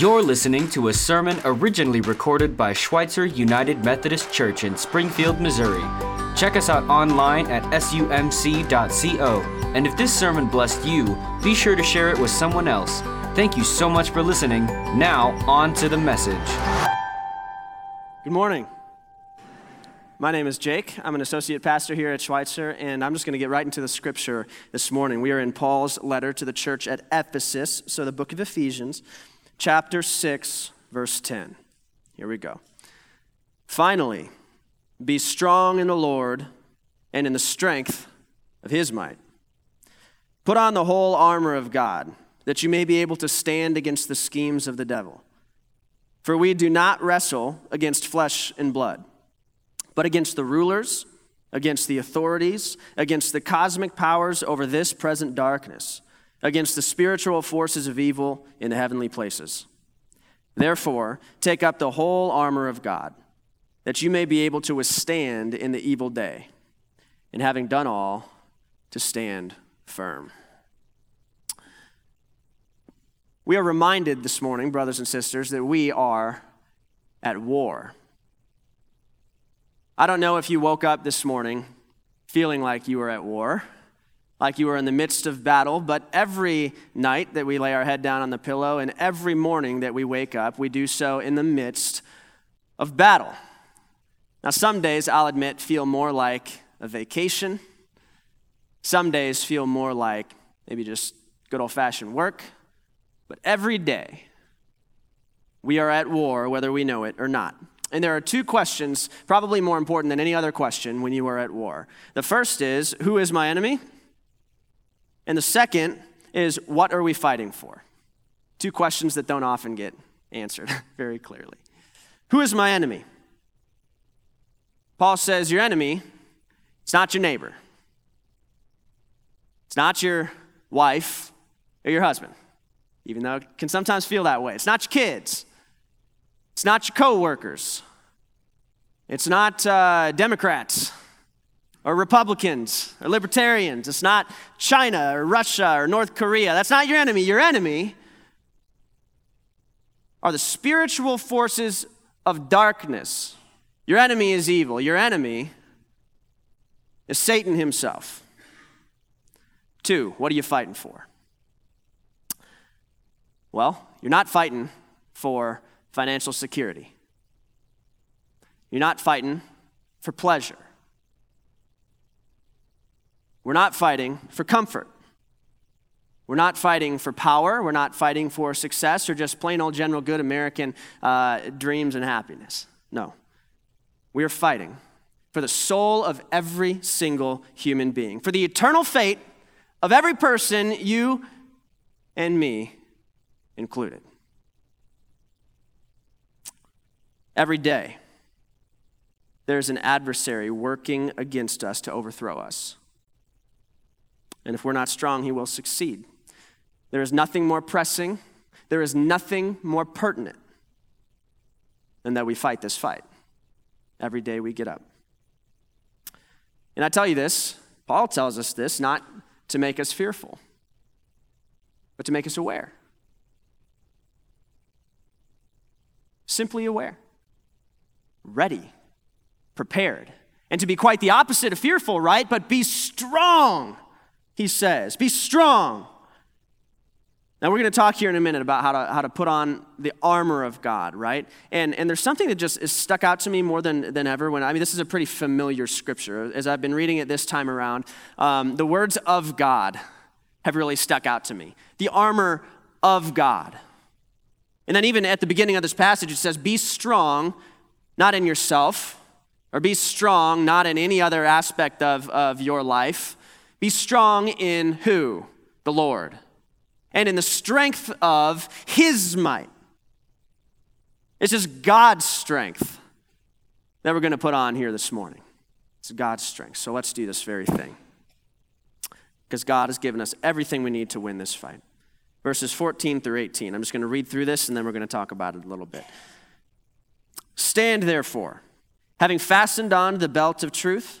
You're listening to a sermon originally recorded by Schweitzer United Methodist Church in Springfield, Missouri. Check us out online at sumc.co. And if this sermon blessed you, be sure to share it with someone else. Thank you so much for listening. Now, on to the message. Good morning. My name is Jake. I'm an associate pastor here at Schweitzer, and I'm just going to get right into the scripture this morning. We are in Paul's letter to the church at Ephesus, so the book of Ephesians, chapter 6, verse 10. Here we go. Finally, be strong in the Lord and in the strength of his might. Put on the whole armor of God, that you may be able to stand against the schemes of the devil. For we do not wrestle against flesh and blood but against the rulers, against the authorities, against the cosmic powers over this present darkness, against the spiritual forces of evil in the heavenly places. Therefore, take up the whole armor of God, that you may be able to withstand in the evil day, and having done all, to stand firm. We are reminded this morning, brothers and sisters, that we are at war. I don't know if you woke up this morning feeling like you were at war, like you were in the midst of battle, but every night that we lay our head down on the pillow and every morning that we wake up, we do so in the midst of battle. Now, some days, I'll admit, feel more like a vacation. Some days feel more like maybe just good old fashioned work. But every day, we are at war, whether we know it or not. And there are two questions, probably more important than any other question when you are at war. The first is, Who is my enemy? And the second is, What are we fighting for? Two questions that don't often get answered very clearly. Who is my enemy? Paul says, Your enemy, it's not your neighbor, it's not your wife or your husband, even though it can sometimes feel that way. It's not your kids. It's not your coworkers. It's not uh, Democrats or Republicans or libertarians. It's not China or Russia or North Korea. That's not your enemy. Your enemy are the spiritual forces of darkness. Your enemy is evil. Your enemy is Satan himself. Two, what are you fighting for? Well, you're not fighting for financial security. You're not fighting for pleasure. We're not fighting for comfort. We're not fighting for power. We're not fighting for success or just plain old general good American uh, dreams and happiness. No. We are fighting for the soul of every single human being, for the eternal fate of every person, you and me included. Every day, there's an adversary working against us to overthrow us. And if we're not strong, he will succeed. There is nothing more pressing, there is nothing more pertinent than that we fight this fight every day we get up. And I tell you this, Paul tells us this not to make us fearful, but to make us aware. Simply aware ready, prepared. And to be quite the opposite of fearful, right? But be strong, he says. Be strong. Now, we're going to talk here in a minute about how to, how to put on the armor of God, right? And, and there's something that just is stuck out to me more than, than ever when, I mean, this is a pretty familiar scripture. As I've been reading it this time around, um, the words of God have really stuck out to me. The armor of God. And then, even at the beginning of this passage, it says, Be strong not in yourself, or be strong not in any other aspect of, of your life. Be strong in who? The Lord. And in the strength of His might. It's just God's strength that we're going to put on here this morning. It's God's strength. So let's do this very thing. Because God has given us everything we need to win this fight. Verses 14 through 18. I'm just going to read through this and then we're going to talk about it a little bit. Stand therefore, having fastened on the belt of truth,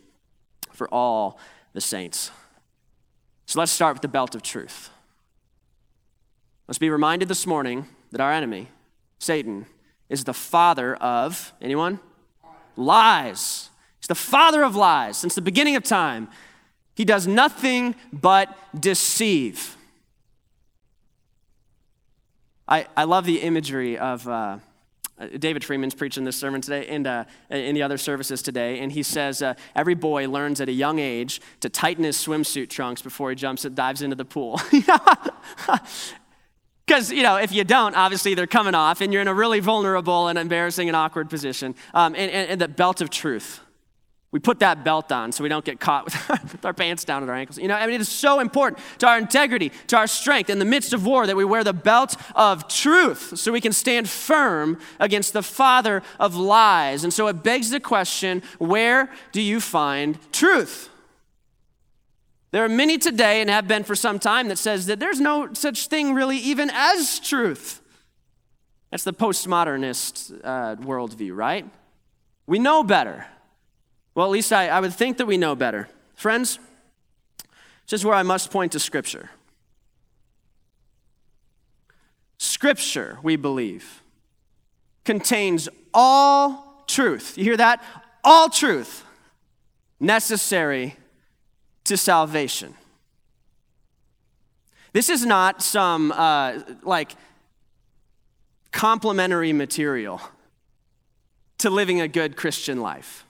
for all the saints. So let's start with the belt of truth. Let's be reminded this morning that our enemy, Satan, is the father of anyone? Lies. He's the father of lies since the beginning of time. He does nothing but deceive. I, I love the imagery of uh, David Freeman's preaching this sermon today and uh, in the other services today, and he says uh, every boy learns at a young age to tighten his swimsuit trunks before he jumps and dives into the pool. Because, you know, if you don't, obviously they're coming off and you're in a really vulnerable and embarrassing and awkward position. Um, and, and, and the belt of truth. We put that belt on so we don't get caught with our, with our, pants down at our ankles. You know, I mean, it is so important to our integrity, to our strength in the midst of war that we wear the belt of truth so we can stand firm against the father of lies. And so it begs the question where do you find truth? There are many today and have been for some time that says that there's no such thing really even as truth. That's the postmodernist uh, worldview, right? We know better. Well, at least I, I would think that we know better. Friends, this is where I must point to Scripture. Scripture, we believe, contains all truth. You hear that? All truth necessary to salvation. This is not some uh, like complementary material to living a good Christian life.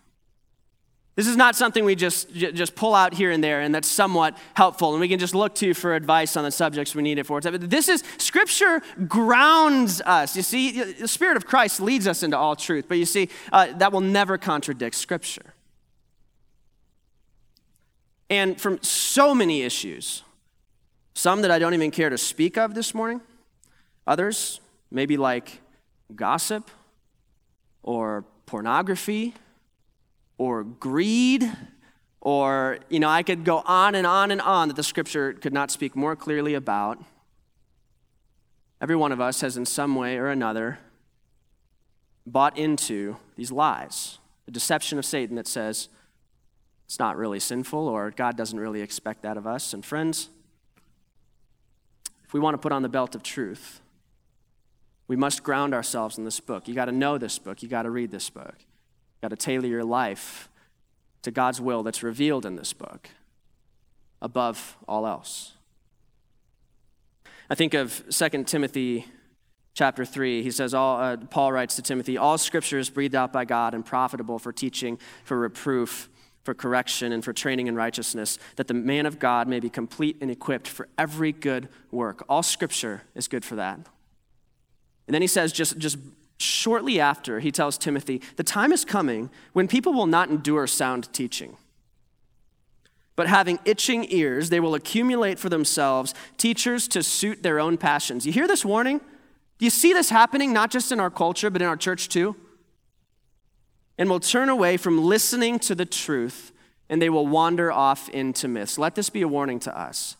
This is not something we just, just pull out here and there and that's somewhat helpful and we can just look to for advice on the subjects we need it for. But This is, Scripture grounds us. You see, the Spirit of Christ leads us into all truth, but you see, uh, that will never contradict Scripture and from so many issues. Some that I don't even care to speak of this morning, others, maybe like gossip or pornography or greed or you know i could go on and on and on that the scripture could not speak more clearly about every one of us has in some way or another bought into these lies the deception of satan that says it's not really sinful or God doesn't really expect that of us. And friends, if we want to put on the belt of truth, we must ground ourselves in this book. You got to know this book. You got to read this book. Got to tailor your life to God's will that's revealed in this book above all else. I think of 2 Timothy chapter 3 he says all, uh, paul writes to timothy all scripture is breathed out by god and profitable for teaching for reproof for correction and for training in righteousness, that the man of God may be complete and equipped for every good work. All scripture is good for that. And then he says, just, just shortly after, he tells Timothy, the time is coming when people will not endure sound teaching. But having itching ears, they will accumulate for themselves teachers to suit their own passions. You hear this warning? Do you see this happening not just in our culture, but in our church too? and will turn away from listening to the truth and they will wander off into myths. Let this be a warning to us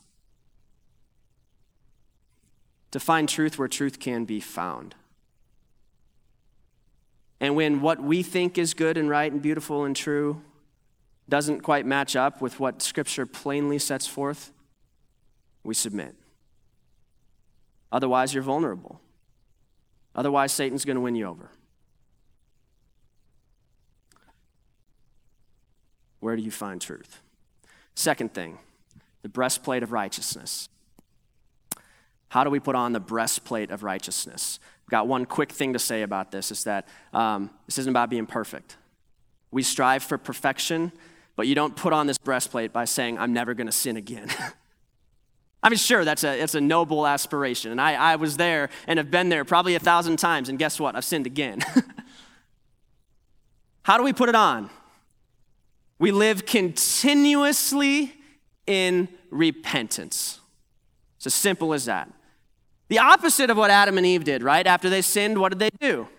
to find truth where truth can be found. And when what we think is good and right and beautiful and true doesn't quite match up with what Scripture plainly sets forth, we submit. Otherwise, you're vulnerable. Otherwise, Satan's going to win you over. Where do you find truth? Second thing, the breastplate of righteousness. How do we put on the breastplate of righteousness? Got one quick thing to say about this is that um, this isn't about being perfect. We strive for perfection, but you don't put on this breastplate by saying, I'm never going to sin again. I mean, sure, that's a, it's a noble aspiration. And I, I was there and have been there probably a thousand times, and guess what? I've sinned again. How do we put it on? We live continuously in repentance. It's as simple as that. The opposite of what Adam and Eve did, right? After they sinned, what did they do?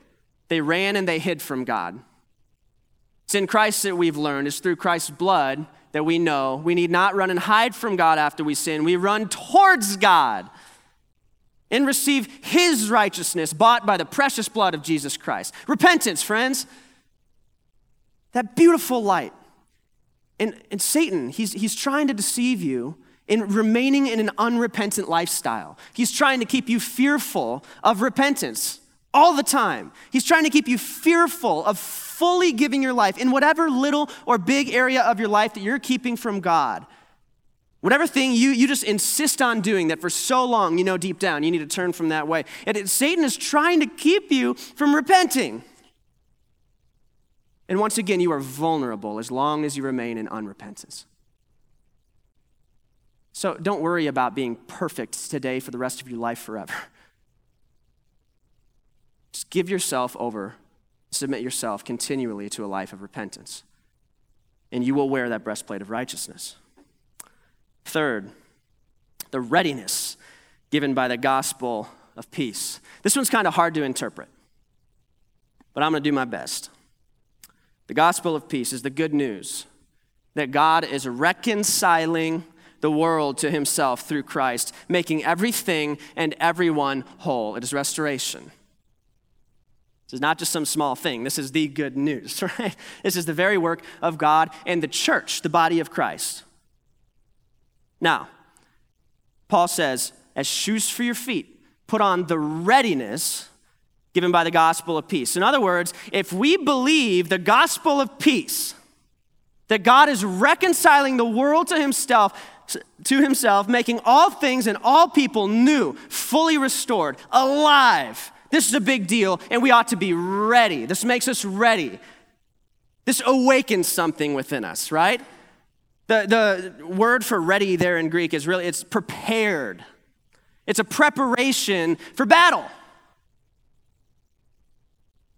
They ran and they hid from God. It's in Christ that we've learned. It's through Christ's blood that we know we need not run and hide from God after we sin. We run towards God and receive His righteousness bought by the precious blood of Jesus Christ. Repentance, friends. That beautiful light. And, and Satan, he's, he's trying to deceive you in remaining in an unrepentant lifestyle. He's trying to keep you fearful of repentance all the time. He's trying to keep you fearful of fully giving your life in whatever little or big area of your life that you're keeping from God. Whatever thing you, you just insist on doing that for so long, you know deep down, you need to turn from that way. And it, Satan is trying to keep you from repenting. And once again, you are vulnerable as long as you remain in unrepentance. So don't worry about being perfect today for the rest of your life forever. Just give yourself over, submit yourself continually to a life of repentance, and you will wear that breastplate of righteousness. Third, the readiness given by the gospel of peace. This one's kind of hard to interpret, but I'm going to do my best. The gospel of peace is the good news that God is reconciling the world to himself through Christ, making everything and everyone whole. It is restoration. This is not just some small thing. This is the good news, right? This is the very work of God and the church, the body of Christ. Now, Paul says, as shoes for your feet, put on the readiness given by the gospel of peace. In other words, if we believe the gospel of peace, that God is reconciling the world to himself, to himself, making all things and all people new, fully restored, alive. This is a big deal, and we ought to be ready. This makes us ready. This awakens something within us, right? The, the word for ready there in Greek is really, it's prepared. It's a preparation for battle.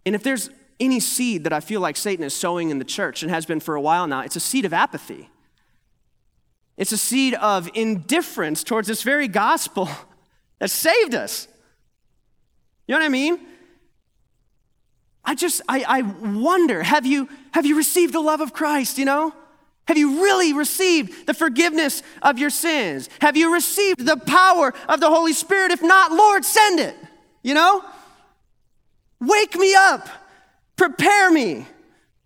And if there's any seed that I feel like Satan is sowing in the church and has been for a while now, it's a seed of apathy. It's a seed of indifference towards this very gospel that saved us. You know what I mean? I just, I, I wonder, have you, have you received the love of Christ, you know? Have you really received the forgiveness of your sins? Have you received the power of the Holy Spirit? If not, Lord, send it. You know? Wake me up. Prepare me.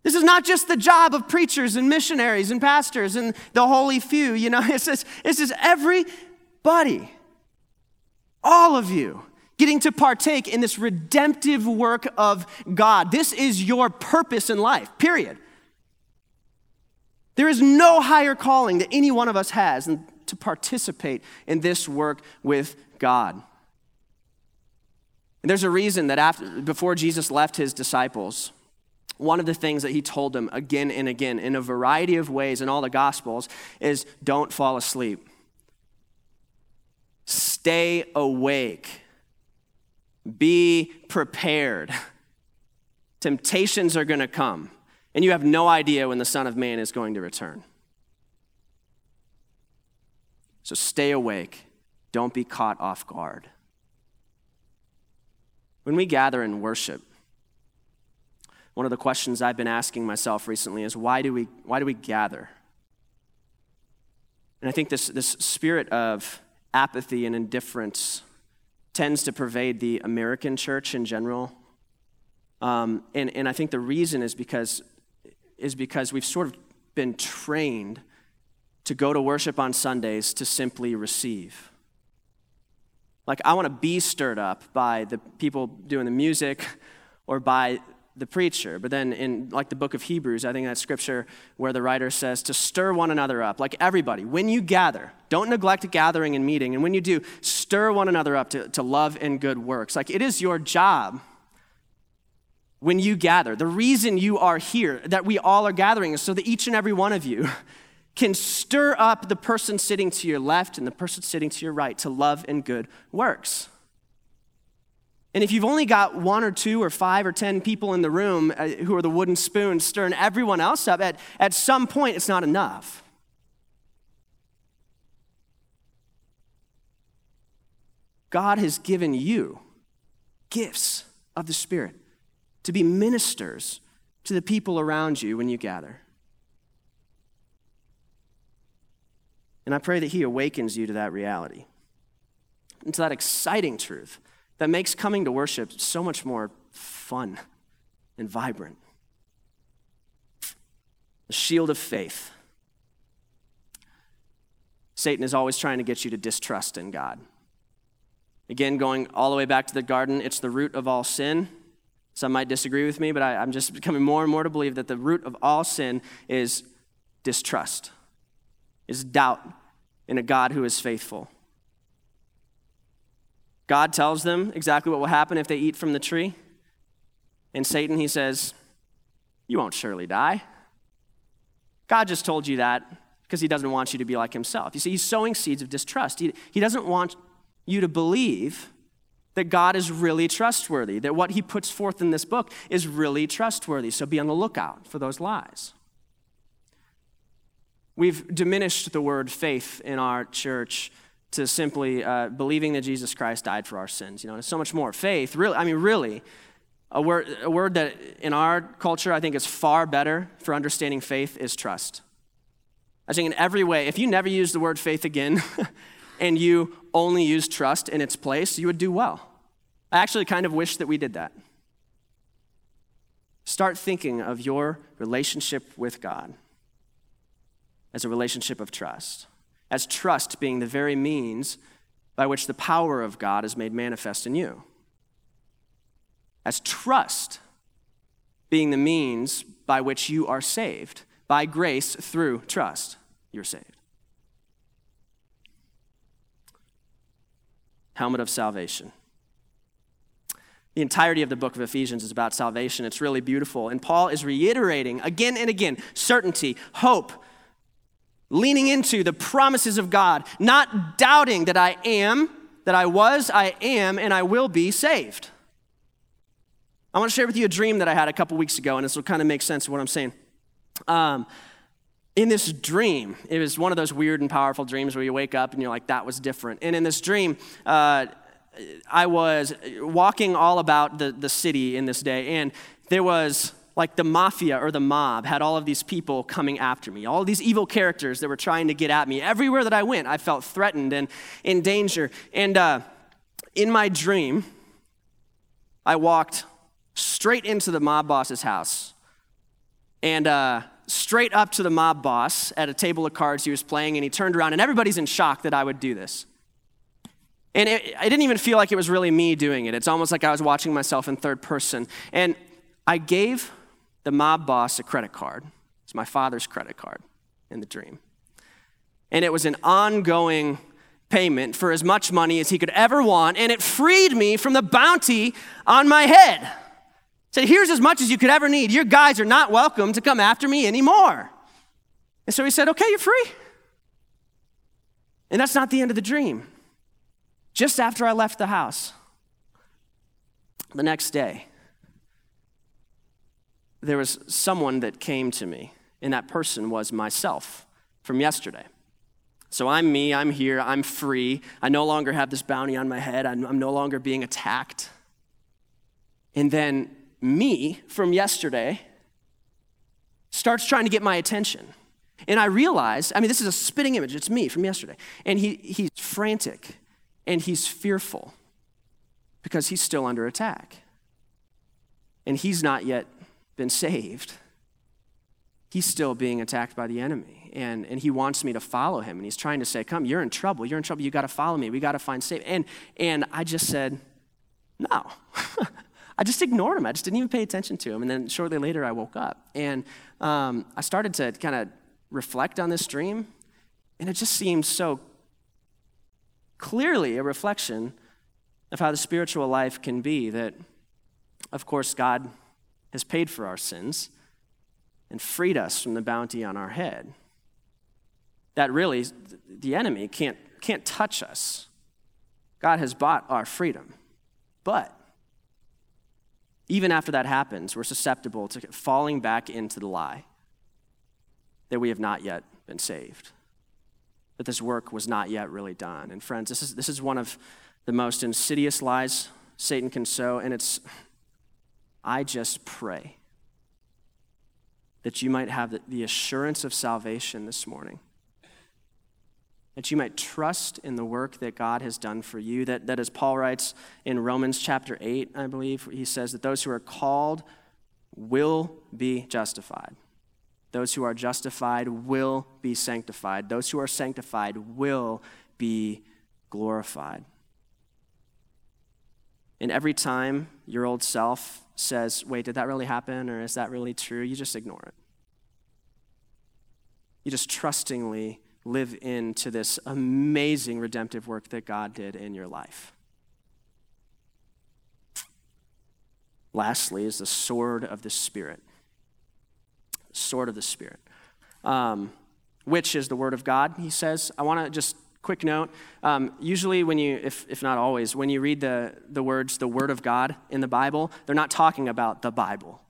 This is not just the job of preachers and missionaries and pastors and the holy few. You know, it's just, it's just everybody, all of you, getting to partake in this redemptive work of God. This is your purpose in life, period. There is no higher calling that any one of us has than to participate in this work with God. And there's a reason that after, before Jesus left his disciples, one of the things that he told them again and again in a variety of ways in all the Gospels is don't fall asleep. Stay awake. Be prepared. Temptations are going to come and you have no idea when the Son of Man is going to return. So stay awake. Don't be caught off guard. When we gather and worship, one of the questions I've been asking myself recently is why do we, why do we gather? And I think this, this spirit of apathy and indifference tends to pervade the American church in general. Um, and, and I think the reason is because is because we've sort of been trained to go to worship on Sundays to simply receive. Like, I want to be stirred up by the people doing the music or by the preacher. But then, in like the book of Hebrews, I think that scripture where the writer says to stir one another up, like everybody, when you gather, don't neglect gathering and meeting. And when you do, stir one another up to, to love and good works. Like, it is your job when you gather. The reason you are here, that we all are gathering, is so that each and every one of you can stir up the person sitting to your left and the person sitting to your right to love and good works. And if you've only got one or two or five or ten people in the room uh, who are the wooden spoons stirring everyone else up, at, at some point it's not enough. God has given you gifts of the Spirit to be ministers to the people around you when you gather. And I pray that He awakens you to that reality and to that exciting truth that makes coming to worship so much more fun and vibrant. The shield of faith. Satan is always trying to get you to distrust in God. Again, going all the way back to the garden, it's the root of all sin. Some might disagree with me, but I, am just becoming more and more to believe that the root of all sin is distrust, is doubt in a God who is faithful. God tells them exactly what will happen if they eat from the tree. And Satan, he says, You won't surely die. God just told you that because he doesn't want you to be like himself. You see, he's sowing seeds of distrust. He, he doesn't want you to believe that God is really trustworthy, that what he puts forth in this book is really trustworthy. So be on the lookout for those lies. We've diminished the word faith in our church to simply uh, believing that Jesus Christ died for our sins. You know, it's so much more. Faith, really, I mean, really, a word, a word that in our culture I think is far better for understanding faith is trust. I think in every way, if you never use the word faith again and you only use trust in its place, you would do well. I actually kind of wish that we did that. Start thinking of your relationship with God as a relationship of trust as trust being the very means by which the power of God is made manifest in you. As trust being the means by which you are saved. By grace through trust, you're saved. Helmet of salvation. The entirety of the book of Ephesians is about salvation. It's really beautiful. And Paul is reiterating again and again certainty, hope, leaning into the promises of God, not doubting that I am, that I was, I am, and I will be saved. I want to share with you a dream that I had a couple weeks ago, and this will kind of make sense of what I'm saying. Um, in this dream, it was one of those weird and powerful dreams where you wake up and you're like, that was different. And in this dream, uh, I was walking all about the, the city in this day, and there was like the mafia or the mob had all of these people coming after me, all these evil characters that were trying to get at me. Everywhere that I went, I felt threatened and in danger. And uh, in my dream, I walked straight into the mob boss's house and uh, straight up to the mob boss at a table of cards he was playing, and he turned around, and everybody's in shock that I would do this. And it, I didn't even feel like it was really me doing it. It's almost like I was watching myself in third person. And I gave the mob boss a credit card. It's my father's credit card in the dream. And it was an ongoing payment for as much money as he could ever want, and it freed me from the bounty on my head. said, Here's as much as you could ever need. Your guys are not welcome to come after me anymore. And so he said, Okay, you're free. And that's not the end of the dream. Just after I left the house, the next day, there was someone that came to me, and that person was myself from yesterday. So I'm me, I'm here, I'm free. I no longer have this bounty on my head, I'm, I'm no longer being attacked. And then me from yesterday starts trying to get my attention. And I realize, I mean, this is a spitting image, it's me from yesterday. And he, he's frantic and he's fearful because he's still under attack. And he's not yet been saved, he's still being attacked by the enemy. And, and he wants me to follow him. And he's trying to say, Come, you're in trouble. You're in trouble. You got to follow me. We got to find safe. And, and I just said, No. I just ignored him. I just didn't even pay attention to him. And then shortly later, I woke up. And um, I started to kind of reflect on this dream. And it just seemed so clearly a reflection of how the spiritual life can be that, of course, God has paid for our sins and freed us from the bounty on our head. That really, the enemy can't, can't touch us. God has bought our freedom. But even after that happens, we're susceptible to falling back into the lie that we have not yet been saved, that this work was not yet really done. And friends, this is, this is one of the most insidious lies Satan can sow. And it's, I just pray that you might have the, assurance of salvation this morning that you might trust in the work that God has done for you. That, that as Paul writes in Romans chapter 8, I believe, he says that those who are called will be justified. Those who are justified will be sanctified. Those who are sanctified will be glorified. And every time your old self says, Wait, did that really happen? Or is that really true? You just ignore it. You just trustingly live into this amazing redemptive work that God did in your life. Lastly, is the sword of the Spirit. Sword of the Spirit, um, which is the Word of God, he says. I want to just quick note. Um, usually, when you, if, if not always, when you read the, the words, the Word of God in the Bible, they're not talking about the Bible.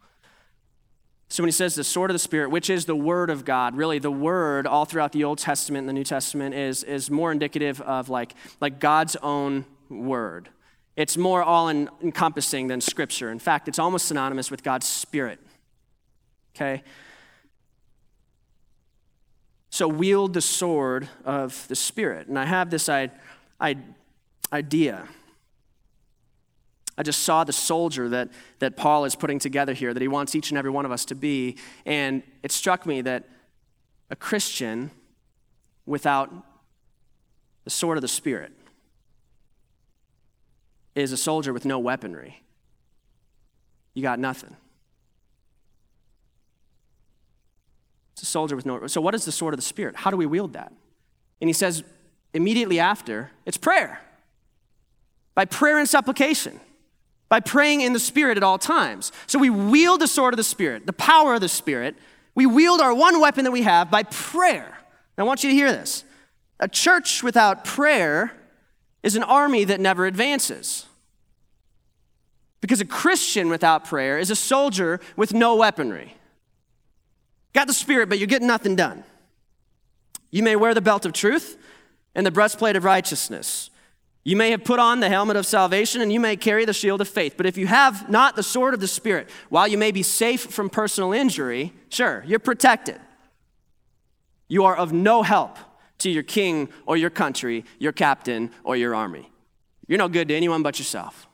So when he says the sword of the Spirit, which is the Word of God, really the Word all throughout the Old Testament and the New Testament is, is more indicative of like, like God's own Word. It's more all encompassing than Scripture. In fact, it's almost synonymous with God's Spirit. Okay? So wield the sword of the Spirit. And I have this I, I, idea I just saw the soldier that, that Paul is putting together here, that he wants each and every one of us to be. And it struck me that a Christian without the sword of the Spirit is a soldier with no weaponry. You got nothing. It's a soldier with no. So, what is the sword of the Spirit? How do we wield that? And he says immediately after, it's prayer. By prayer and supplication by praying in the Spirit at all times. So we wield the sword of the Spirit, the power of the Spirit. We wield our one weapon that we have by prayer. I want you to hear this. A church without prayer is an army that never advances. Because a Christian without prayer is a soldier with no weaponry. Got the Spirit, but you're getting nothing done. You may wear the belt of truth and the breastplate of righteousness. You may have put on the helmet of salvation and you may carry the shield of faith. But if you have not the sword of the Spirit, while you may be safe from personal injury, sure, you're protected. You are of no help to your king or your country, your captain or your army. You're no good to anyone but yourself.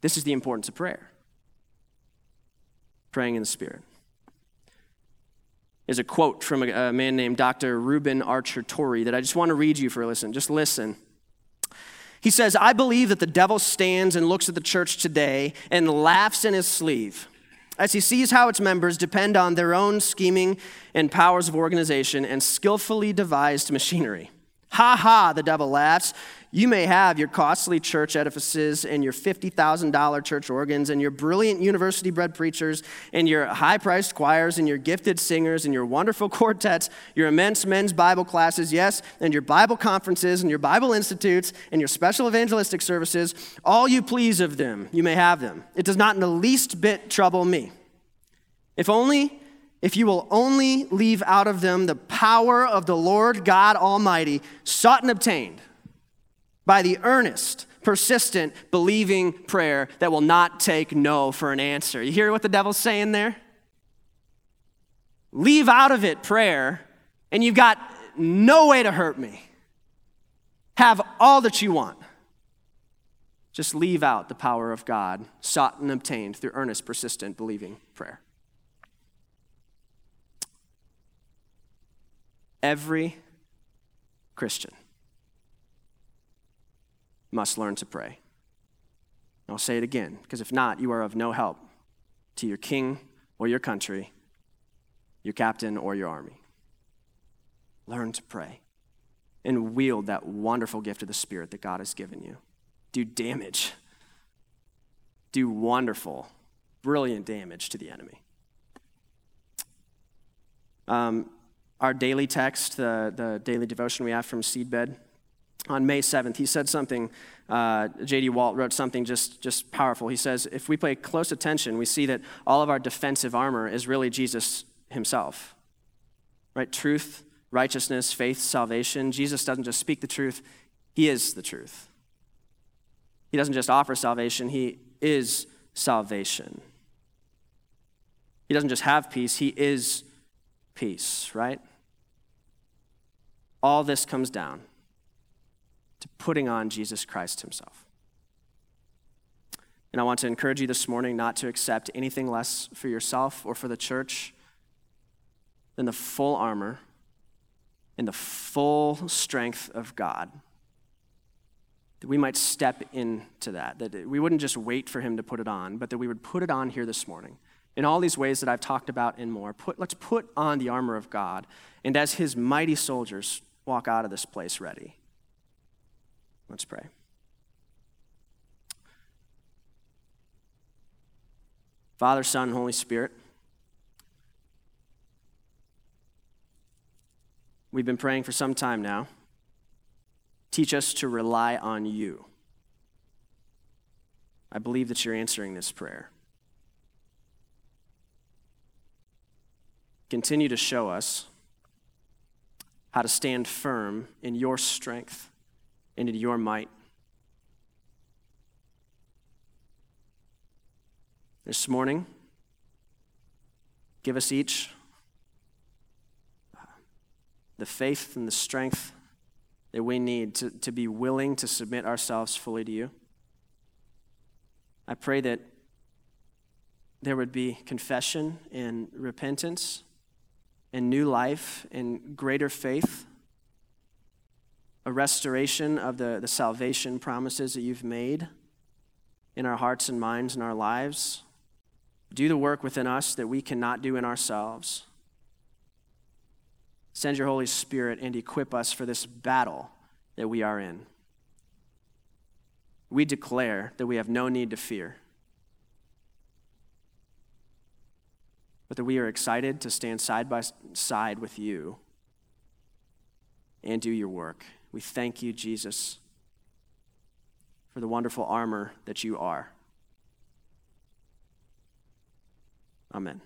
This is the importance of prayer praying in the Spirit. Is a quote from a, a man named Dr. Reuben Archer Torrey that I just want to read you for a listen. Just listen. He says, I believe that the devil stands and looks at the church today and laughs in his sleeve as he sees how its members depend on their own scheming and powers of organization and skillfully devised machinery. Ha ha, the devil laughs. You may have your costly church edifices and your $50,000 church organs and your brilliant university bred preachers and your high priced choirs and your gifted singers and your wonderful quartets, your immense men's Bible classes, yes, and your Bible conferences and your Bible institutes and your special evangelistic services. All you please of them, you may have them. It does not in the least bit trouble me. If only if you will only leave out of them the power of the Lord God Almighty, sought and obtained by the earnest, persistent, believing prayer that will not take no for an answer. You hear what the devil's saying there? Leave out of it prayer, and you've got no way to hurt me. Have all that you want. Just leave out the power of God, sought and obtained through earnest, persistent, believing prayer. Every Christian must learn to pray. I'll say it again, because if not, you are of no help to your king or your country, your captain or your army. Learn to pray and wield that wonderful gift of the Spirit that God has given you. Do damage. Do wonderful, brilliant damage to the enemy. Um, our daily text, the, the daily devotion we have from Seedbed, on May 7th, he said something, uh, J.D. Walt wrote something just, just powerful. He says, If we pay close attention, we see that all of our defensive armor is really Jesus himself. Right? Truth, righteousness, faith, salvation. Jesus doesn't just speak the truth, he is the truth. He doesn't just offer salvation, He is salvation. He doesn't just have peace, He is peace, right? All this comes down to putting on Jesus Christ Himself. And I want to encourage you this morning not to accept anything less for yourself or for the church than the full armor and the full strength of God. That we might step into that, that we wouldn't just wait for Him to put it on, but that we would put it on here this morning. In all these ways that I've talked about and more, put, let's put on the armor of God, and as His mighty soldiers, walk out of this place ready. Let's pray. Father, Son, Holy Spirit, we've been praying for some time now. Teach us to rely on you. I believe that you're answering this prayer. Continue to show us how to stand firm in your strength and in your might. This morning, give us each uh, the faith and the strength that we need to, to be willing to submit ourselves fully to you. I pray that there would be confession and repentance and new life and greater faith, a restoration of the, the salvation promises that you've made in our hearts and minds and our lives. Do the work within us that we cannot do in ourselves. Send your Holy Spirit and equip us for this battle that we are in. We declare that we have no need to fear, but that we are excited to stand side by side with you and do your work. We thank you, Jesus, for the wonderful armor that you are. Amen.